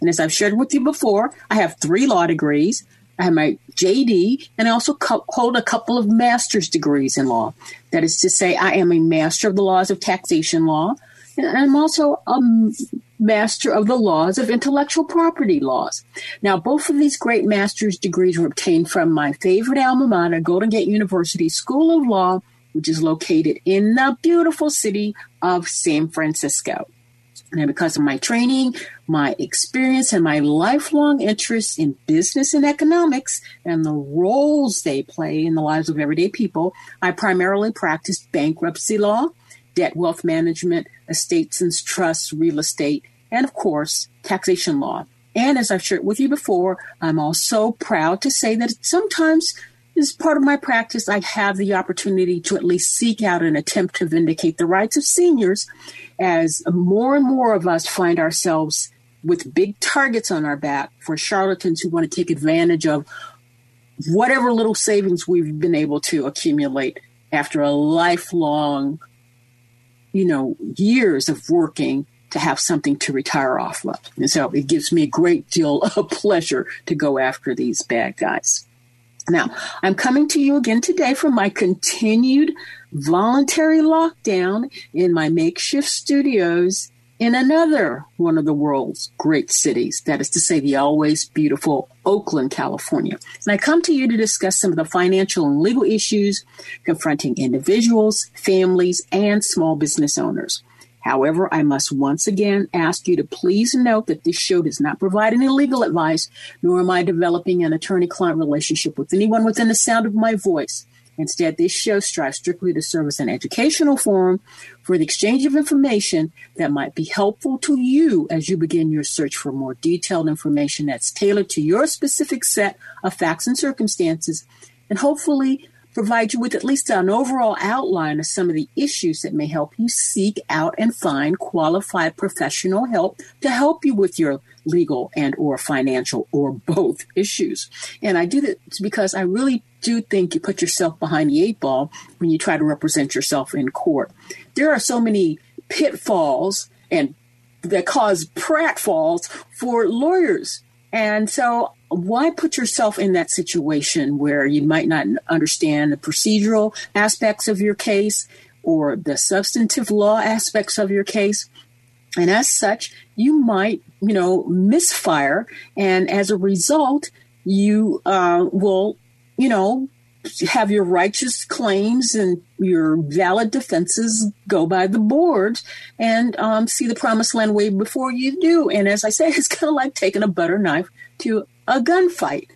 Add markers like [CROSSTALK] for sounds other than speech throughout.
And as I've shared with you before, I have three law degrees. I have my JD, and I also co- hold a couple of master's degrees in law. That is to say, I am a master of the laws of taxation law, and I'm also a master of the laws of intellectual property laws. Now, both of these great master's degrees were obtained from my favorite alma mater, Golden Gate University School of Law, which is located in the beautiful city of San Francisco. And because of my training, my experience, and my lifelong interest in business and economics and the roles they play in the lives of everyday people, I primarily practice bankruptcy law, debt wealth management, estates and trusts, real estate, and of course, taxation law. And as I've shared with you before, I'm also proud to say that sometimes as part of my practice, I have the opportunity to at least seek out and attempt to vindicate the rights of seniors as more and more of us find ourselves with big targets on our back for charlatans who want to take advantage of whatever little savings we've been able to accumulate after a lifelong, you know, years of working to have something to retire off of. And so it gives me a great deal of [LAUGHS] pleasure to go after these bad guys. Now, I'm coming to you again today from my continued voluntary lockdown in my makeshift studios in another one of the world's great cities, that is to say, the always beautiful Oakland, California. And I come to you to discuss some of the financial and legal issues confronting individuals, families, and small business owners. However, I must once again ask you to please note that this show does not provide any legal advice, nor am I developing an attorney client relationship with anyone within the sound of my voice. Instead, this show strives strictly to serve as an educational forum for the exchange of information that might be helpful to you as you begin your search for more detailed information that's tailored to your specific set of facts and circumstances, and hopefully provide you with at least an overall outline of some of the issues that may help you seek out and find qualified professional help to help you with your legal and or financial or both [LAUGHS] issues. And I do that because I really do think you put yourself behind the eight ball when you try to represent yourself in court. There are so many pitfalls and that cause pratfalls for lawyers. And so why put yourself in that situation where you might not understand the procedural aspects of your case or the substantive law aspects of your case? And as such, you might, you know, misfire. And as a result, you uh, will, you know, have your righteous claims and your valid defenses go by the board and um, see the promised land way before you do. And as I said, [LAUGHS] it's kind of like taking a butter knife to a gunfight.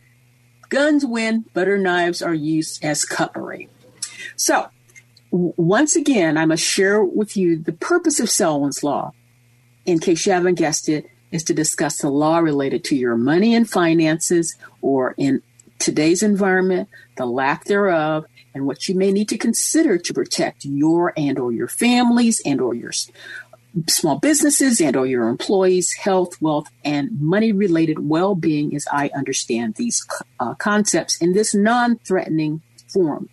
Guns win, butter knives are used as cutlery. So, once again, I must share with you the purpose of Selwyn's Law, in case you haven't guessed it, is to discuss the law related to your money and finances, or in today's environment, the lack thereof, and what you may need to consider to protect your and or your families and or your small businesses and or your employees health wealth and money related well-being as i understand these uh, concepts in this non-threatening form.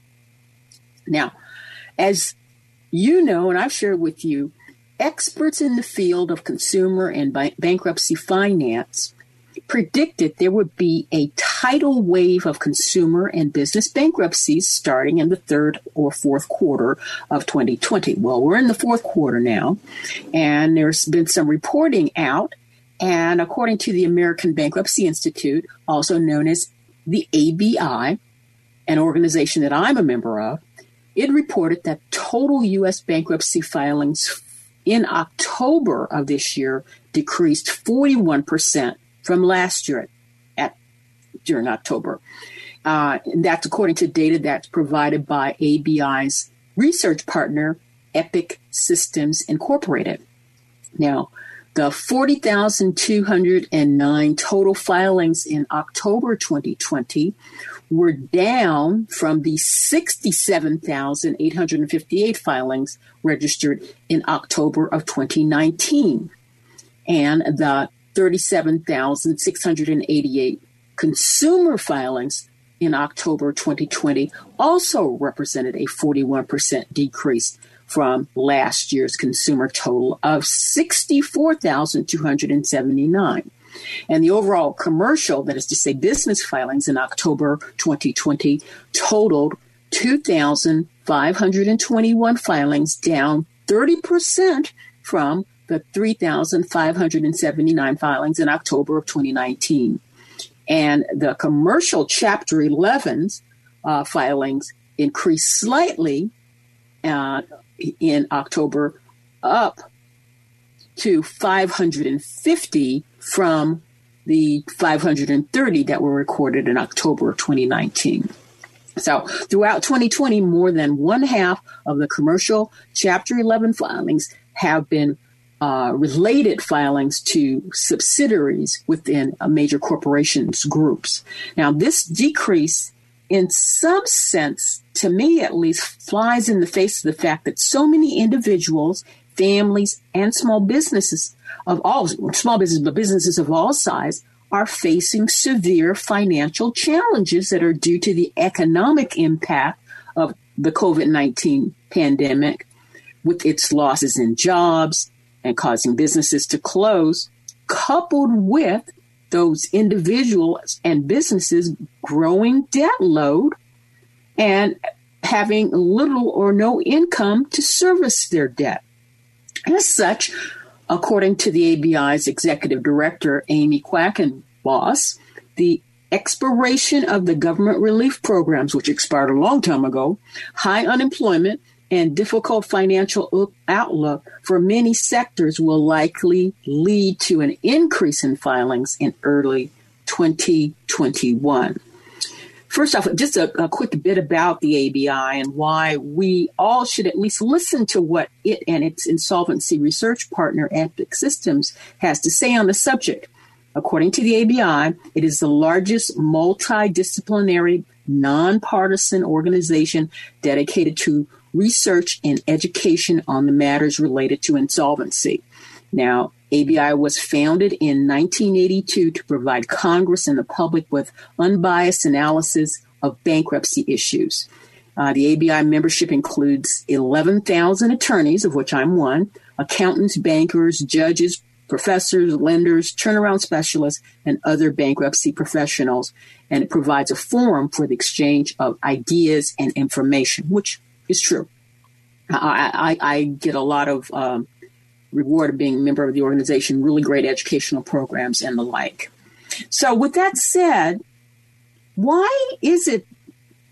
Now as you know, and I've shared with you, experts in the field of consumer and bankruptcy finance predicted there would be a tidal wave of consumer and business bankruptcies starting in the third or fourth quarter of 2020. Well, we're in the fourth quarter now, and there's been some reporting out. And according to the American Bankruptcy Institute, also known as the ABI, an organization that I'm a member of, it reported that total U.S. bankruptcy filings in October of this year decreased 41% from last year at during October. Uh, and that's according to data that's provided by ABI's research partner, Epiq Systems Incorporated. Now, the 40,209 total filings in October 2020 were down from the 67,858 filings registered in October of 2019. And the 37,688 consumer filings in October 2020 also represented a 41% decrease from last year's consumer total of 64,279. And the overall commercial, that is to say business filings in October 2020, totaled 2,521 filings, down 30% from the 3,579 filings in October of 2019. And the commercial Chapter 11's uh, filings increased slightly uh, in October, up to 550 from the 530 that were recorded in October of 2019. So, throughout 2020, more than one half of the commercial Chapter 11 filings have been uh, related filings to subsidiaries within a major corporations groups. Now, this decrease, in some sense, to me at least, flies in the face of the fact that so many individuals, families, and small businesses of all small businesses, but businesses of all size are facing severe financial challenges that are due to the economic impact of the COVID 19 pandemic with its losses in jobs and causing businesses to close, coupled with those individuals and businesses growing debt load and having little or no income to service their debt. As such, According to the ABI's executive director, Amy Quackenboss, the expiration of the government relief programs, which expired a long time ago, high unemployment, and difficult financial outlook for many sectors will likely lead to an increase in filings in early 2021. First off, just a, a, quick bit about the ABI and why we all should at least listen to what it and its insolvency research partner, Epiq Systems, has to say on the subject. According to the ABI, it is the largest multidisciplinary, nonpartisan organization dedicated to research and education on the matters related to insolvency. Now, ABI was founded in 1982 to provide Congress and the public with unbiased analysis of bankruptcy issues. Uh, the ABI membership includes 11,000 attorneys, of which I'm one, accountants, bankers, judges, professors, lenders, turnaround specialists, and other bankruptcy professionals. And it provides a forum for the exchange of ideas and information, which is true. I, I, I get a lot of um, reward of being a member of the organization, really great educational programs and the like. So, with that said, why is it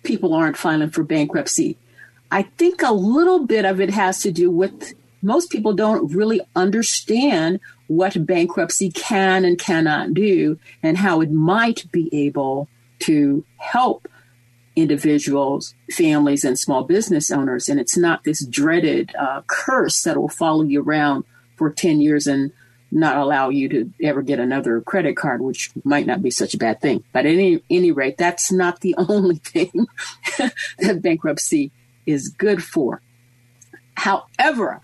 people aren't filing for bankruptcy? I think a little bit of it has to do with most people don't really understand what bankruptcy can and cannot do and how it might be able to help individuals, families, and small business owners. And it's not this dreaded uh, curse that will follow you around for 10 years and not allow you to ever get another credit card, which might not be such a bad thing. But at any, any rate, that's not the [LAUGHS] only thing that bankruptcy is good for. However,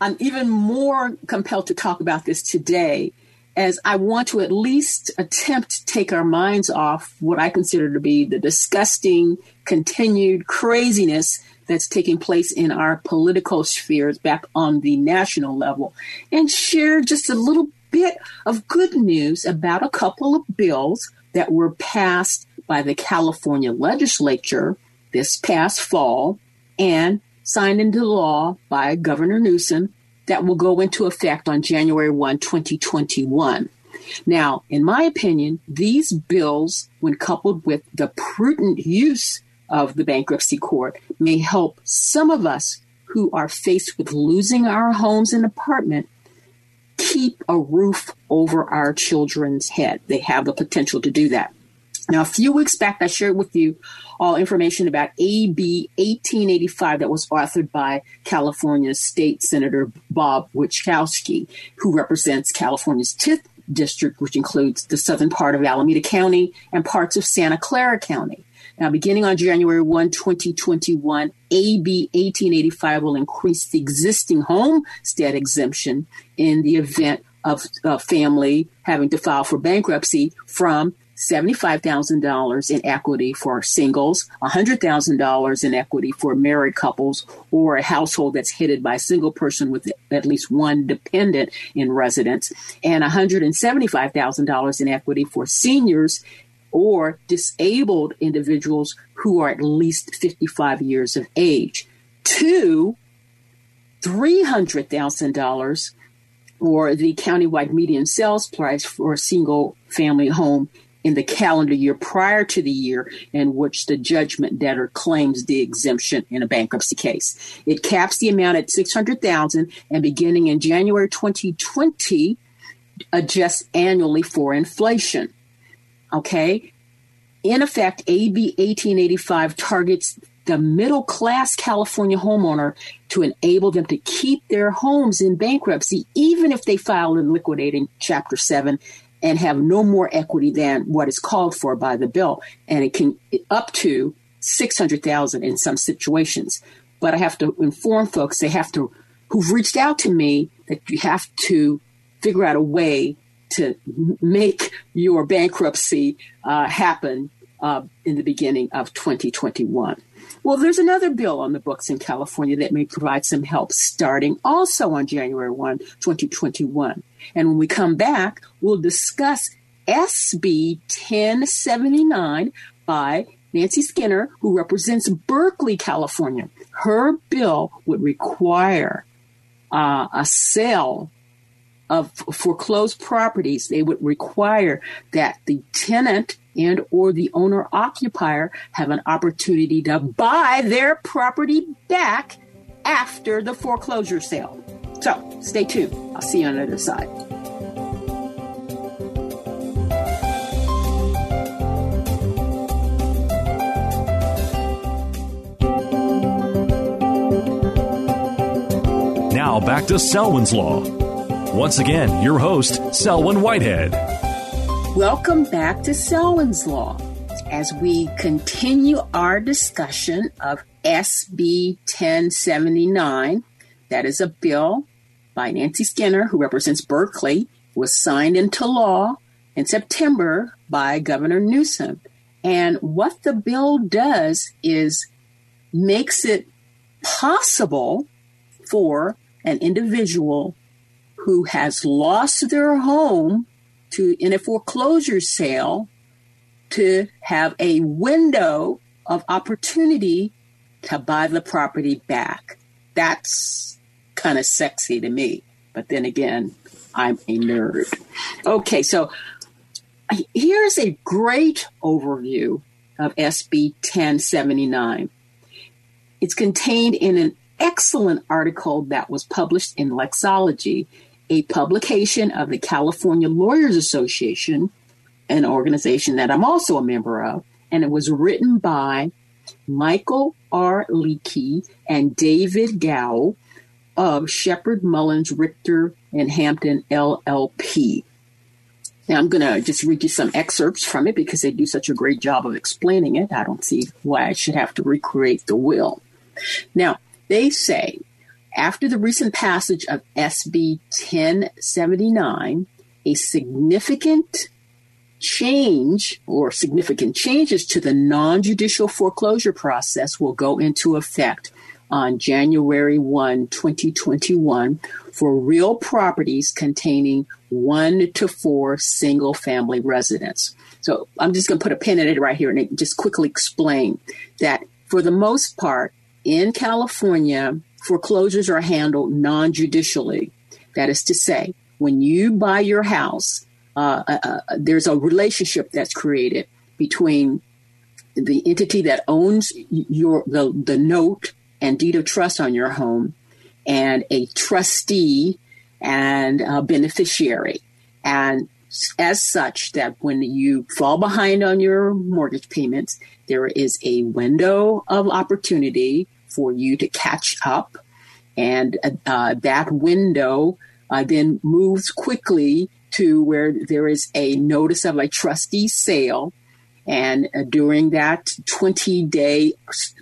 I'm even more compelled to talk about this today as I want to at least attempt to take our minds off what I consider to be the disgusting, continued craziness that's taking place in our political spheres back on the national level and share just a little bit of good news about a couple of bills that were passed by the California legislature this past fall and signed into law by Governor Newsom that will go into effect on January 1, 2021. Now, in my opinion, these bills, when coupled with the prudent use of the bankruptcy court, may help some of us who are faced with losing our homes and apartment keep a roof over our children's head. They have the potential to do that. Now, a few weeks back, I shared with you all information about AB 1885 that was authored by California State Senator Bob Wieckowski, who represents California's 10th district, which includes the southern part of Alameda County and parts of Santa Clara County. Now, beginning on January 1, 2021, AB 1885 will increase the existing homestead exemption in the event of a family having to file for bankruptcy from $75,000 in equity for singles, $100,000 in equity for married couples, or a household that's headed by a single person with at least one dependent in residence, and $175,000 in equity for seniors or disabled individuals who are at least 55 years of age. Two, $300,000 or the countywide median sales price for a single family home in the calendar year prior to the year in which the judgment debtor claims the exemption in a bankruptcy case. It caps the amount at 600,000 and beginning in January 2020 adjusts annually for inflation. Okay? In effect, AB 1885 targets the middle class California homeowner to enable them to keep their homes in bankruptcy, even if they file in liquidating Chapter 7 and have no more equity than what is called for by the bill, and it can up to six hundred thousand in some situations. But I have to inform folks they have to who've reached out to me that you have to figure out a way to make your bankruptcy uh, happen uh, in the beginning of 2021. Well, there's another bill on the books in California that may provide some help starting also on January 1, 2021. And when we come back, we'll discuss SB 1079 by Nancy Skinner, who represents Berkeley, California. Her bill would require uh, a sale of foreclosed properties. They would require that the tenant and or the owner occupier have an opportunity to buy their property back after the foreclosure sale. Stay tuned. I'll see you on the other side. Now back to Selwyn's Law. Once again, your host, Selwyn Whitehead. Welcome back to Selwyn's Law as we continue our discussion of SB 1079. That is a bill by Nancy Skinner, who represents Berkeley, was signed into law in September by Governor Newsom. And what the bill does is makes it possible for an individual who has lost their home to in a foreclosure sale to have a window of opportunity to buy the property back. That's kind of sexy to me. But then again, I'm a nerd. Okay, so here's a great overview of SB 1079. It's contained in an excellent article that was published in Lexology, a publication of the California Lawyers Association, an organization that I'm also a member of, and it was written by Michael R. Leakey and David Gow of Sheppard Mullins Richter and Hampton LLP. Now, I'm going to just read you some excerpts from it because they do such a great job of explaining it. I don't see why I should have to recreate the will. Now, they say after the recent passage of SB 1079, a significant change or significant changes to the non judicial foreclosure process will go into effect on January 1, 2021 for real properties containing one to four single family residents. So I'm just going to put a pin in it right here and just quickly explain that for the most part in California, foreclosures are handled non judicially. That is to say, when you buy your house, uh, uh, uh, there's a relationship that's created between the entity that owns your the, the note and deed of trust on your home and a trustee and a beneficiary. And as such, that when you fall behind on your mortgage payments, there is a window of opportunity for you to catch up. And uh, that window uh, then moves quickly to where there is a notice of a trustee sale and uh, during that 20 day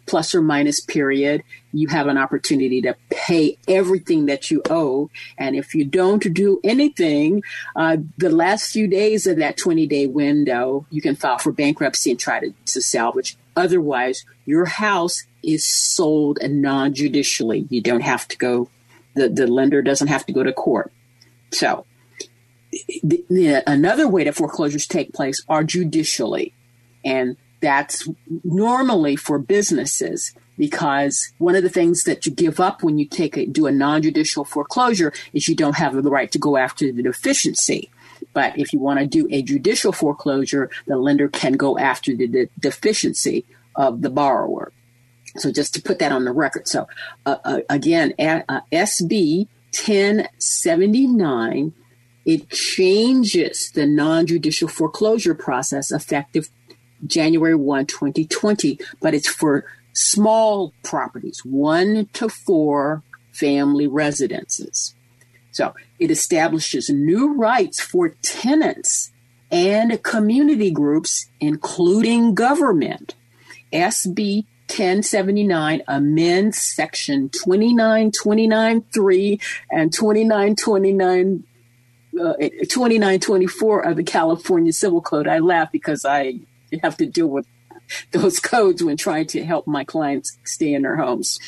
plus or minus period, you have an opportunity to pay everything that you owe. And if you don't do anything, uh, the last few days of that 20 day window, you can file for bankruptcy and try to, to salvage. Otherwise, your house is sold non judicially. You don't have to go, the, the lender doesn't have to go to court. So, the, the, another way that foreclosures take place are judicially. And that's normally for businesses because one of the things that you give up when you take a, do a non-judicial foreclosure is you don't have the right to go after the deficiency. But if you want to do a judicial foreclosure, the lender can go after the de- deficiency of the borrower. So just to put that on the record. So uh, uh, again, uh, SB 1079 it changes the non-judicial foreclosure process effective January 1, 2020, but it's for small properties, one to four family residences. So it establishes new rights for tenants and community groups, including government. SB 1079 amends section 29293 and 2929 uh, 2924 of the California Civil Code. I laugh because I [LAUGHS] have to deal with those [LAUGHS] codes when trying to help my clients stay in their homes.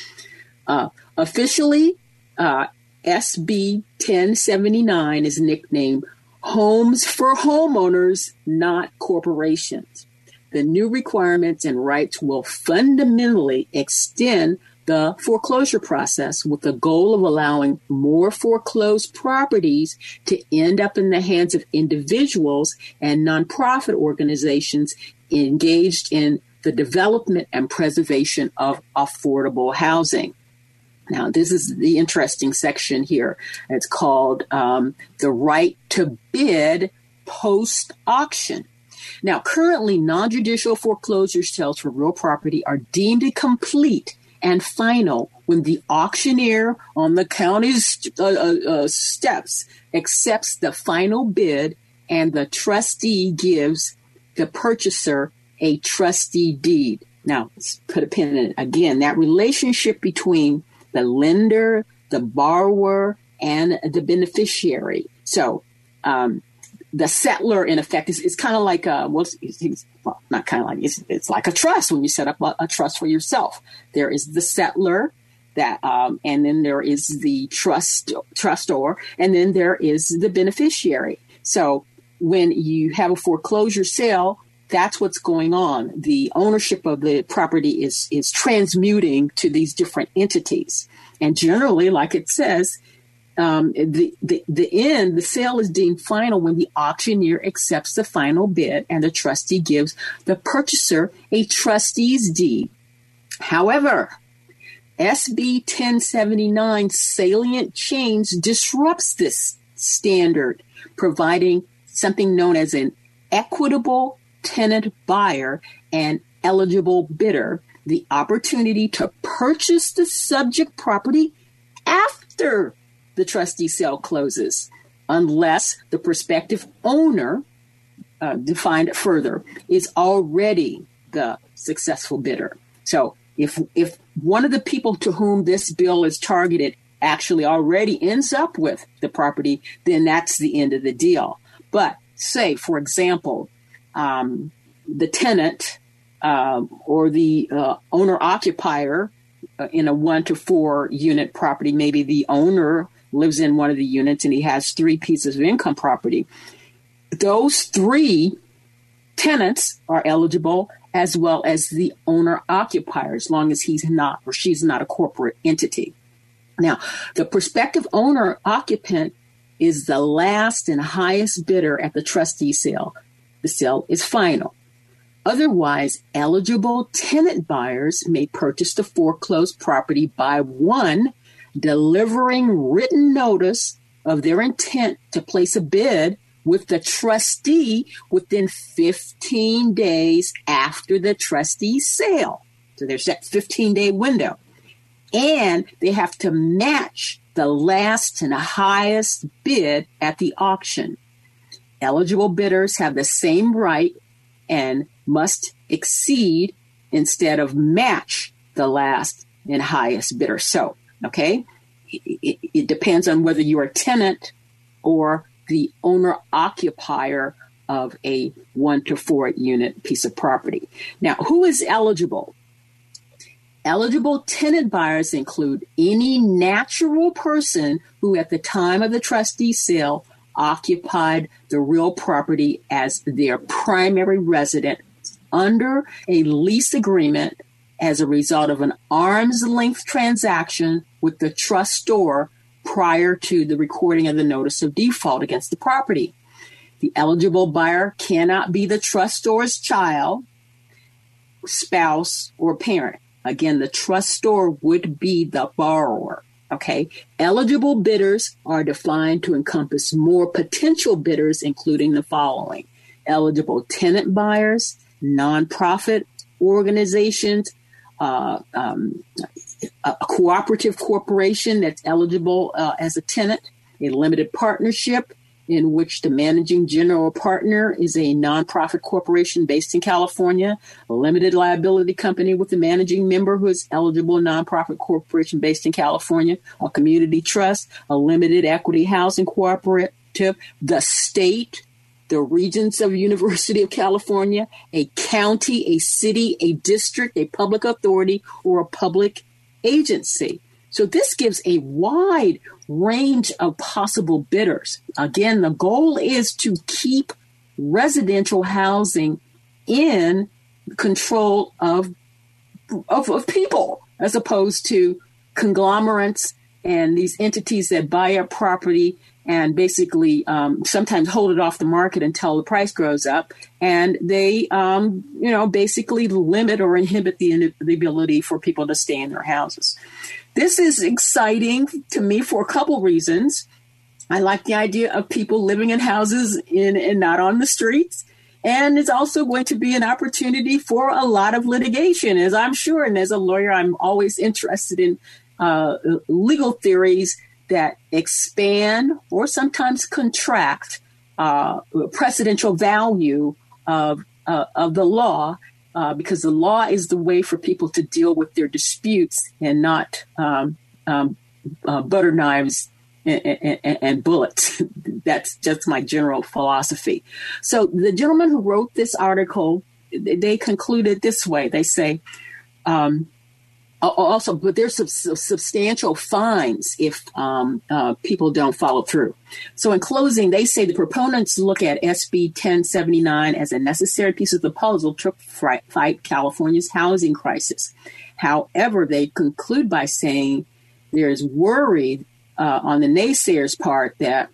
Uh, officially, uh, SB 1079 is nicknamed Homes for Homeowners, Not Corporations. The new requirements and rights will fundamentally extend the foreclosure process with the goal of allowing more foreclosed properties to end up in the hands of individuals and nonprofit organizations engaged in the development and preservation of affordable housing. Now, this is the interesting section here. It's called um, the right to bid post auction. Now, currently, non judicial foreclosure sales for real property are deemed complete and final when the auctioneer on the county's uh, uh, uh, steps accepts the final bid and the trustee gives the purchaser a trustee deed. Now, let's put a pin in it. Again, that relationship between the lender, the borrower, and the beneficiary. So, um, the settlor, in effect, is, is kind of like a, well, it's, it's, well not kind of like, it's, it's, like a trust when you set up a, a, trust for yourself. There is the settlor that, um, and then there is the trust, trustor, and then there is the beneficiary. So when you have a foreclosure sale, that's what's going on. The ownership of the property is, is transmuting to these different entities. And generally, like it says, um, the, the, the end, the sale is deemed final when the auctioneer accepts the final bid and the trustee gives the purchaser a trustee's deed. However, SB 1079 salient change disrupts this standard, providing something known as an equitable tenant buyer and eligible bidder the opportunity to purchase the subject property after the trustee sale closes, unless the prospective owner, uh, defined further, is already the successful bidder. So if if one of the people to whom this bill is targeted actually already ends up with the property, then that's the end of the deal. But say, for example, um, the tenant uh, or the uh, owner occupier uh, in a one to four unit property, maybe the owner lives in one of the units and he has three pieces of income property. Those three tenants are eligible as well as the owner occupier, as long as he's not or she's not a corporate entity. Now, the prospective owner occupant is the last and highest bidder at the trustee sale. The sale is final. Otherwise, eligible tenant buyers may purchase the foreclosed property by one, delivering written notice of their intent to place a bid with the trustee within 15 days after the trustee's sale. So there's that 15 day window. And they have to match the last and highest bid at the auction. Eligible bidders have the same right and must exceed instead of match the last and highest bidder. So, okay, it, it depends on whether you're a tenant or the owner occupier of a one to four unit piece of property. Now, who is eligible? Eligible tenant buyers include any natural person who, at the time of the trustee sale, occupied the real property as their primary resident under a lease agreement as a result of an arm's length transaction with the trustor prior to the recording of the notice of default against the property. The eligible buyer cannot be the trustor's child, spouse, or parent. Again, the trustor would be the borrower. Okay. Eligible bidders are defined to encompass more potential bidders, including the following eligible tenant buyers, nonprofit organizations, uh, um, a cooperative corporation that's eligible uh, as a tenant, a limited partnership, in which the managing general partner is a nonprofit corporation based in California, a limited liability company with a managing member who is eligible nonprofit corporation based in California, a community trust, a limited equity housing cooperative, the state, the Regents of University of California, a county, a city, a district, a public authority, or a public agency. So this gives a wide range of possible bidders. Again, the goal is to keep residential housing in control of, of, of people as opposed to conglomerates and these entities that buy up property and basically um, sometimes hold it off the market until the price grows up. And they, um, you know, basically limit or inhibit the, the ability for people to stay in their houses. This is exciting to me for a couple reasons. I like the idea of people living in houses in and not on the streets. And it's also going to be an opportunity for a lot of litigation, as I'm sure. And as a lawyer, I'm always interested in uh, legal theories that expand or sometimes contract uh, precedential value of, uh, of the law uh, because the law is the way for people to deal with their disputes and not um, um, uh, butter knives and, and, and, bullets. [LAUGHS] That's just my general philosophy. So the gentleman who wrote this article, they concluded this way. They say, um, also, but there's substantial fines if um, uh, people don't follow through. So, in closing, they say the proponents look at SB 1079 as a necessary piece of the puzzle to fight California's housing crisis. However, they conclude by saying there's worry uh, on the naysayers' part that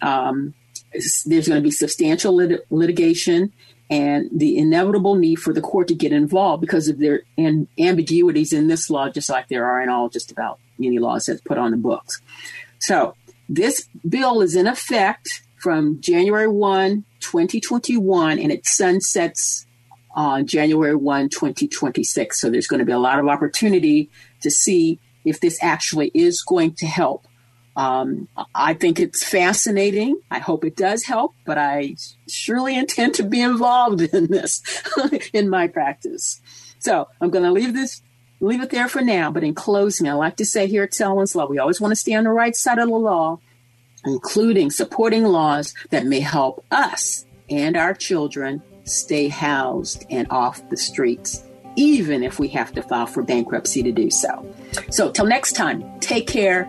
um, there's going to be substantial lit- litigation and the inevitable need for the court to get involved because of their and ambiguities in this law, just like there are in all just about any laws that's put on the books. So this bill is in effect from January 1, 2021, and it sunsets on January 1, 2026. So there's going to be a lot of opportunity to see if this actually is going to help um, I think it's fascinating. I hope it does help, but I surely intend to be involved [LAUGHS] in this [LAUGHS] in my practice. So I'm going to leave this, leave it there for now. But in closing, I like to say here at Selwyn's Law, we always want to stay on the right side of the law, including supporting laws that may help us and our children stay housed and off the streets. even if we have to file for bankruptcy to do so. So, till next time, take care,